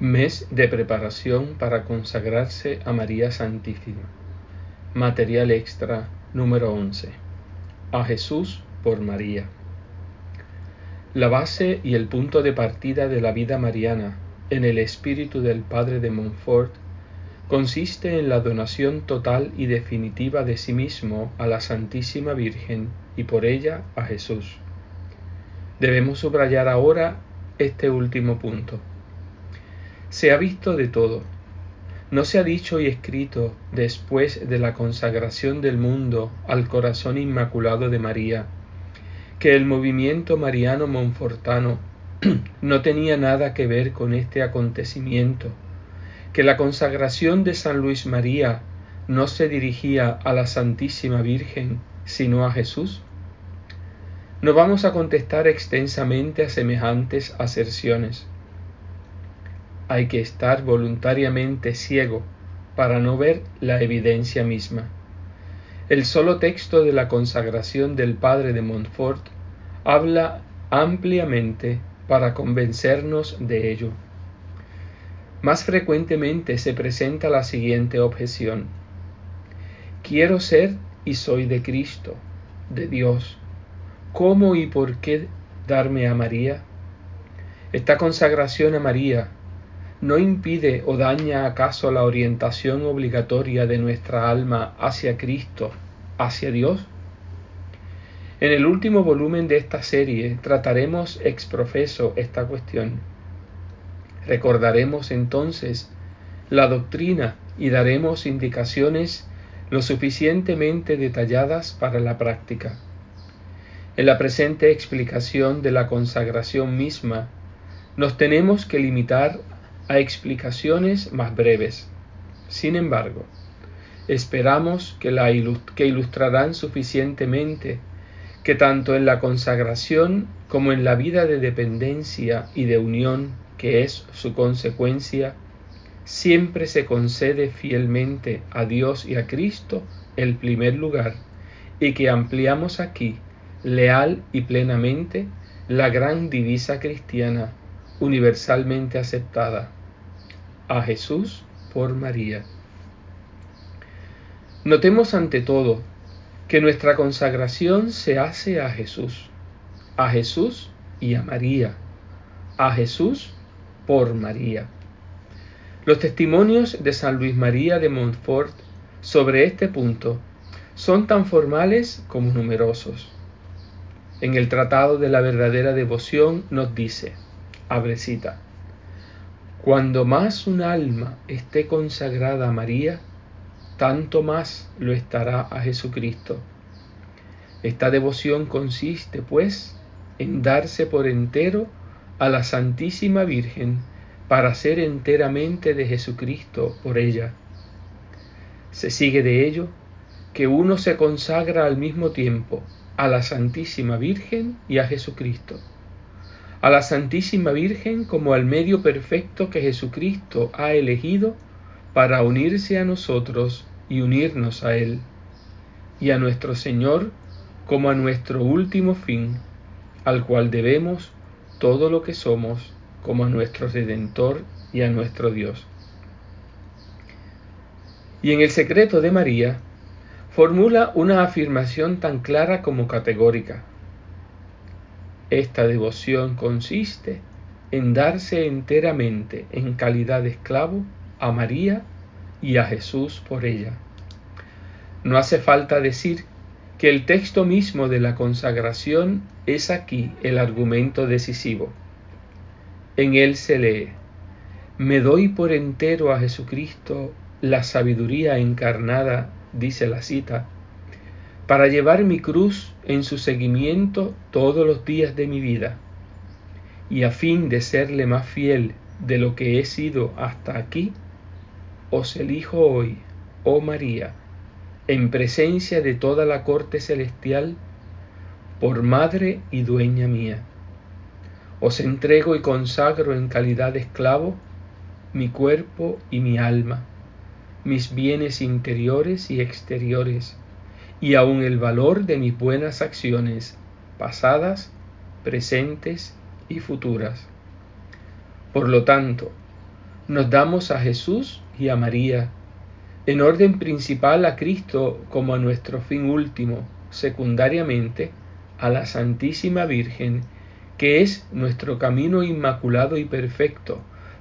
Mes de preparación para consagrarse a María Santísima. Material extra número 11. A Jesús por María. La base y el punto de partida de la vida mariana en el espíritu del Padre de Montfort consiste en la donación total y definitiva de sí mismo a la Santísima Virgen y por ella a Jesús. Debemos subrayar ahora este último punto se ha visto de todo. No se ha dicho y escrito después de la consagración del mundo al corazón inmaculado de María, que el movimiento mariano monfortano no tenía nada que ver con este acontecimiento, que la consagración de San Luis María no se dirigía a la Santísima Virgen, sino a Jesús? No vamos a contestar extensamente a semejantes aserciones hay que estar voluntariamente ciego para no ver la evidencia misma. El solo texto de la consagración del padre de Montfort habla ampliamente para convencernos de ello. Más frecuentemente se presenta la siguiente objeción. Quiero ser y soy de Cristo, de Dios. ¿Cómo y por qué darme a María? Esta consagración a María ¿no impide o daña acaso la orientación obligatoria de nuestra alma hacia Cristo, hacia Dios? En el último volumen de esta serie trataremos ex profeso esta cuestión. Recordaremos entonces la doctrina y daremos indicaciones lo suficientemente detalladas para la práctica. En la presente explicación de la consagración misma, nos tenemos que limitar a explicaciones más breves. Sin embargo, esperamos que, la ilustrarán suficientemente que tanto en la consagración como en la vida de dependencia y de unión que es su consecuencia, siempre se concede fielmente a Dios y a Cristo el primer lugar y que ampliamos aquí leal y plenamente la gran divisa cristiana universalmente aceptada a Jesús por María. Notemos ante todo que nuestra consagración se hace a Jesús, a Jesús y a María, a Jesús por María. Los testimonios de San Luis María de Montfort sobre este punto son tan formales como numerosos. En el Tratado de la verdadera devoción nos dice, abre cita, cuando más un alma esté consagrada a María, tanto más lo estará a Jesucristo. Esta devoción consiste, pues, en darse por entero a la Santísima Virgen para ser enteramente de Jesucristo por ella. Se sigue de ello que uno se consagra al mismo tiempo a la Santísima Virgen y a Jesucristo a la Santísima Virgen como al medio perfecto que Jesucristo ha elegido para unirse a nosotros y unirnos a Él, y a nuestro Señor como a nuestro último fin, al cual debemos todo lo que somos, como a nuestro Redentor y a nuestro Dios. Y en el secreto de María, formula una afirmación tan clara como categórica. Esta devoción consiste en darse enteramente en calidad de esclavo a María y a Jesús por ella. No hace falta decir que el texto mismo de la consagración es aquí el argumento decisivo. En él se lee, me doy por entero a Jesucristo la sabiduría encarnada, dice la cita, para llevar mi cruz en su seguimiento todos los días de mi vida, y a fin de serle más fiel de lo que he sido hasta aquí, os elijo hoy, oh María, en presencia de toda la corte celestial, por madre y dueña mía. Os entrego y consagro en calidad de esclavo mi cuerpo y mi alma, mis bienes interiores y exteriores, y aun el valor de mis buenas acciones pasadas, presentes y futuras. Por lo tanto, nos damos a Jesús y a María, en orden principal a Cristo como a nuestro fin último, secundariamente a la Santísima Virgen, que es nuestro camino inmaculado y perfecto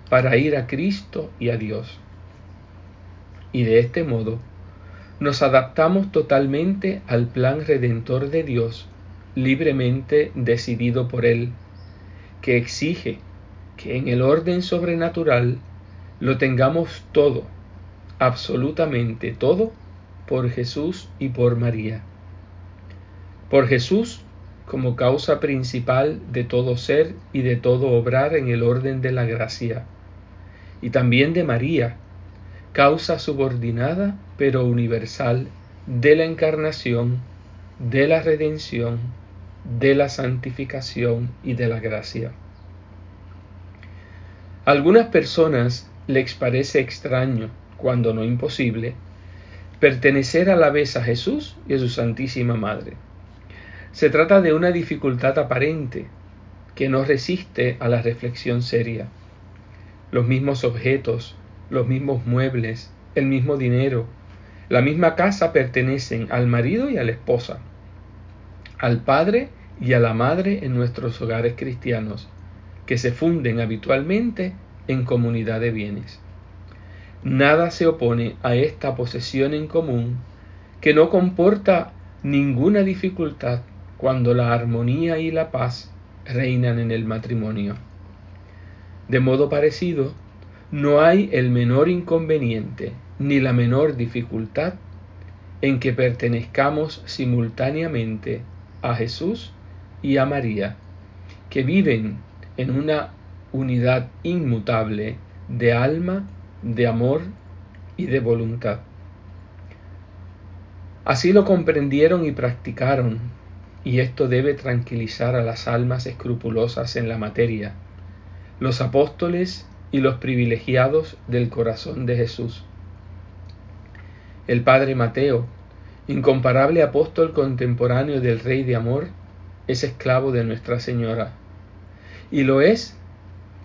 para ir a Cristo y a Dios. Y de este modo, nos adaptamos totalmente al plan redentor de Dios, libremente decidido por Él, que exige que en el orden sobrenatural lo tengamos todo, absolutamente todo, por Jesús y por María. Por Jesús como causa principal de todo ser y de todo obrar en el orden de la gracia, y también de María, causa subordinada pero universal de la encarnación, de la redención, de la santificación y de la gracia. algunas personas les parece extraño, cuando no imposible, pertenecer a la vez a Jesús y a su Santísima Madre. Se trata de una dificultad aparente que no resiste a la reflexión seria. Los mismos objetos, los mismos muebles, el mismo dinero, la misma casa pertenecen al marido y a la esposa, al padre y a la madre en nuestros hogares cristianos, que se funden habitualmente en comunidad de bienes. Nada se opone a esta posesión en común que no comporta ninguna dificultad cuando la armonía y la paz reinan en el matrimonio. De modo parecido, no hay el menor inconveniente ni la menor dificultad en que pertenezcamos simultáneamente a Jesús y a María, que viven en una unidad inmutable de alma, de amor y de voluntad. Así lo comprendieron y practicaron, y esto debe tranquilizar a las almas escrupulosas en la materia, los apóstoles y los privilegiados del corazón de Jesús. El padre Mateo, incomparable apóstol contemporáneo del Rey de Amor, es esclavo de Nuestra Señora. Y lo es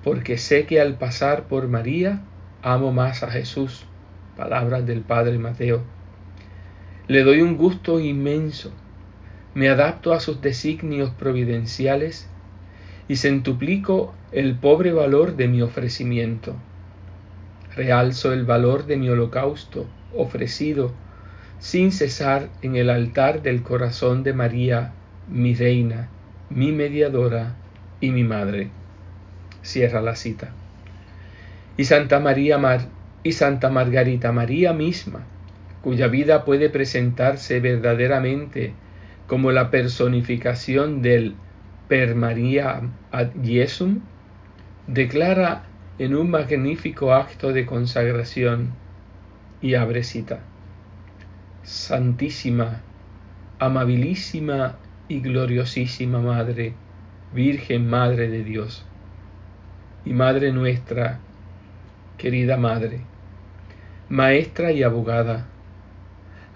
porque sé que al pasar por María amo más a Jesús. Palabras del Padre Mateo. Le doy un gusto inmenso, me adapto a sus designios providenciales y centuplico el pobre valor de mi ofrecimiento. Realzo el valor de mi holocausto ofrecido sin cesar en el altar del corazón de María, mi reina, mi mediadora y mi madre. Cierra la cita. Y Santa María Mar y Santa Margarita María misma, cuya vida puede presentarse verdaderamente como la personificación del per María ad Jesum, declara en un magnífico acto de consagración y abre cita. Santísima, amabilísima y gloriosísima Madre, Virgen Madre de Dios y Madre nuestra, querida Madre, Maestra y abogada,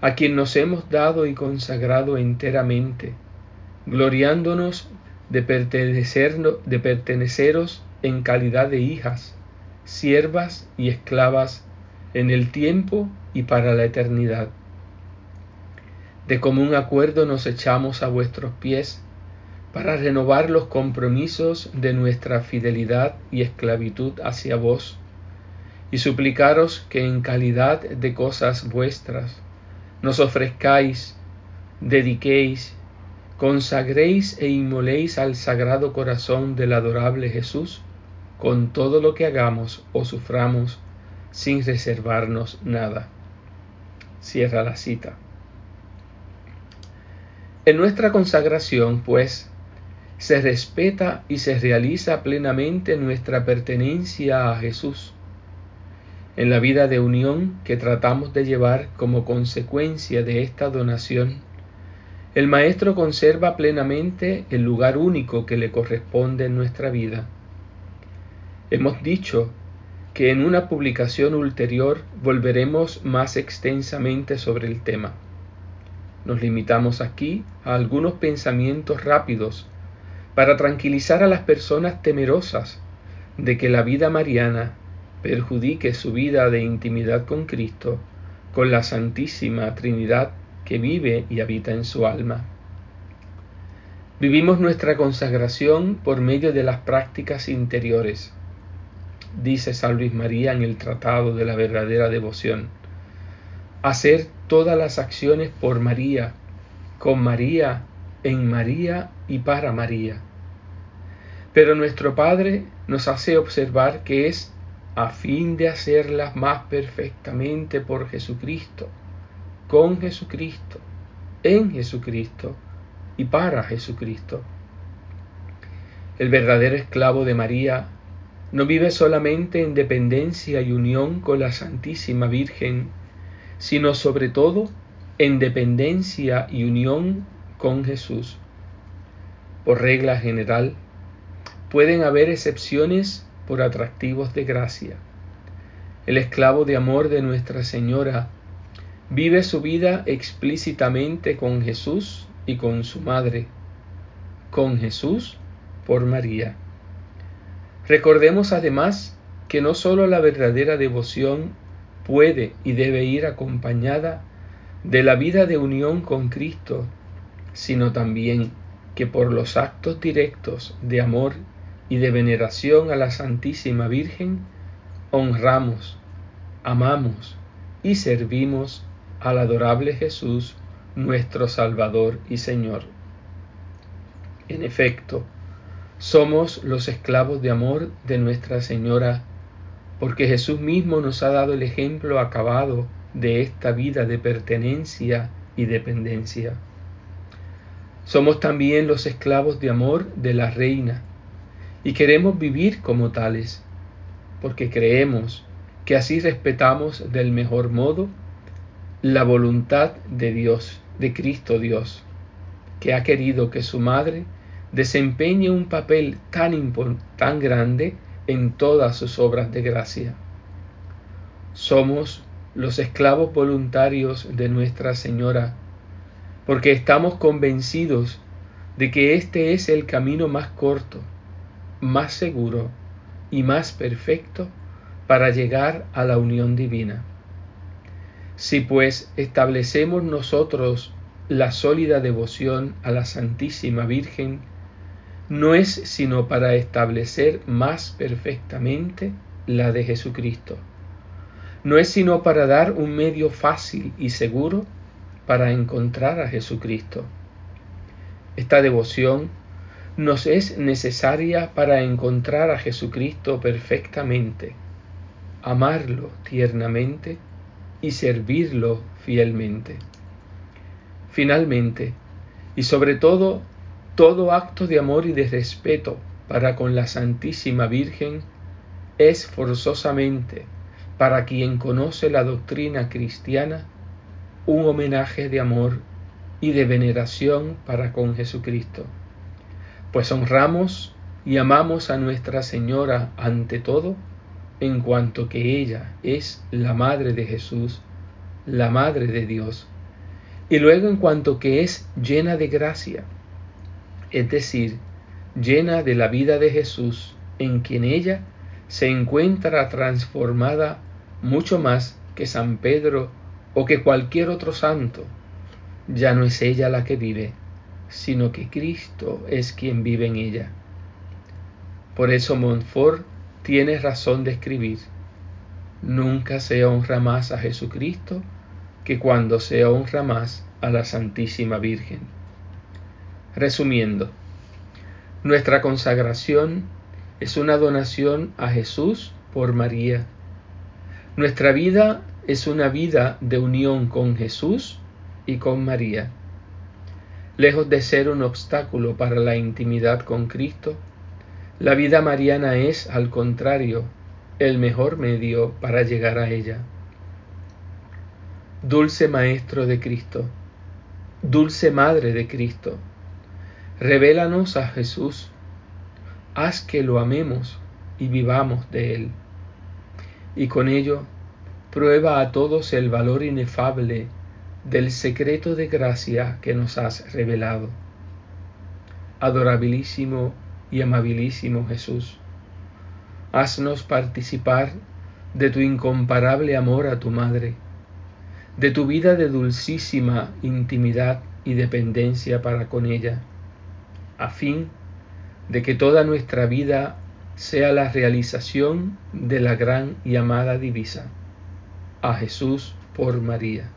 a quien nos hemos dado y consagrado enteramente, gloriándonos de, de perteneceros en calidad de hijas, siervas y esclavas en el tiempo y para la eternidad. De común acuerdo nos echamos a vuestros pies para renovar los compromisos de nuestra fidelidad y esclavitud hacia vos, y suplicaros que en calidad de cosas vuestras nos ofrezcáis, dediquéis consagréis e inmoléis al sagrado corazón del adorable Jesús con todo lo que hagamos o suframos sin reservarnos nada. Cierra la cita. En nuestra consagración, pues, se respeta y se realiza plenamente nuestra pertenencia a Jesús. En la vida de unión que tratamos de llevar como consecuencia de esta donación, el Maestro conserva plenamente el lugar único que le corresponde en nuestra vida. Hemos dicho que en una publicación ulterior volveremos más extensamente sobre el tema. Nos limitamos aquí a algunos pensamientos rápidos para tranquilizar a las personas temerosas de que la vida mariana perjudique su vida de intimidad con Cristo, con la Santísima Trinidad que vive y habita en su alma. Vivimos nuestra consagración por medio de las prácticas interiores, dice San Luis María en el Tratado de la verdadera devoción. Hacer todas las acciones por María, con María, en María y para María. Pero nuestro Padre nos hace observar que es a fin de hacerlas más perfectamente por Jesucristo, con Jesucristo, en Jesucristo y para Jesucristo. El verdadero esclavo de María no vive solamente en dependencia y unión con la Santísima Virgen, sino sobre todo en dependencia y unión con Jesús. Por regla general, pueden haber excepciones por atractivos de gracia. El esclavo de amor de Nuestra Señora vive su vida explícitamente con Jesús y con su madre, con Jesús por María. Recordemos además que no sólo la verdadera devoción puede y debe ir acompañada de la vida de unión con Cristo, sino también que por los actos directos de amor y de veneración a la Santísima Virgen, honramos, amamos y servimos al adorable Jesús, nuestro Salvador y Señor. En efecto, somos los esclavos de amor de Nuestra Señora, porque Jesús mismo nos ha dado el ejemplo acabado de esta vida de pertenencia y dependencia. Somos también los esclavos de amor de la Reina, y queremos vivir como tales, porque creemos que así respetamos del mejor modo la voluntad de Dios, de Cristo Dios, que ha querido que su madre desempeñe un papel tan, tan grande en todas sus obras de gracia. Somos los esclavos voluntarios de Nuestra Señora, porque estamos convencidos de que este es el camino más corto, más seguro y más perfecto para llegar a la unión divina. Si pues establecemos nosotros la sólida devoción a la Santísima Virgen, no es sino para establecer más perfectamente la de Jesucristo. No es sino para dar un medio fácil y seguro para encontrar a Jesucristo. Esta devoción nos es necesaria para encontrar a Jesucristo perfectamente, amarlo tiernamente y servirlo fielmente. Finalmente, y sobre todo, todo acto de amor y de respeto para con la Santísima Virgen es forzosamente, para quien conoce la doctrina cristiana, un homenaje de amor y de veneración para con Jesucristo pues honramos y amamos a Nuestra Señora ante todo, en cuanto que ella es la Madre de Jesús, la Madre de Dios, y luego en cuanto que es llena de gracia, es decir, llena de la vida de Jesús, en quien ella se encuentra transformada mucho más que San Pedro o que cualquier otro santo. Ya no es ella la que vive, sino que Cristo es quien vive en ella. Por eso Montfort tiene razón de escribir, nunca se honra más a Jesucristo que cuando se honra más a la Santísima Virgen. Resumiendo, nuestra consagración es una donación a Jesús por María. Nuestra vida es una vida de unión con Jesús y con María. Lejos de ser un obstáculo para la intimidad con Cristo, la vida mariana es, al contrario, el mejor medio para llegar a ella. Dulce Maestro de Cristo, dulce Madre de Cristo, revélanos a Jesús, haz que lo amemos y vivamos de Él. Y con ello, prueba a todos el valor inefable del secreto de gracia que nos has revelado. Adorabilísimo y amabilísimo Jesús, haznos participar de tu incomparable amor a tu madre, de tu vida de dulcísima intimidad y dependencia para con ella, a fin de que toda nuestra vida sea la realización de la gran y amada divisa. A Jesús por María.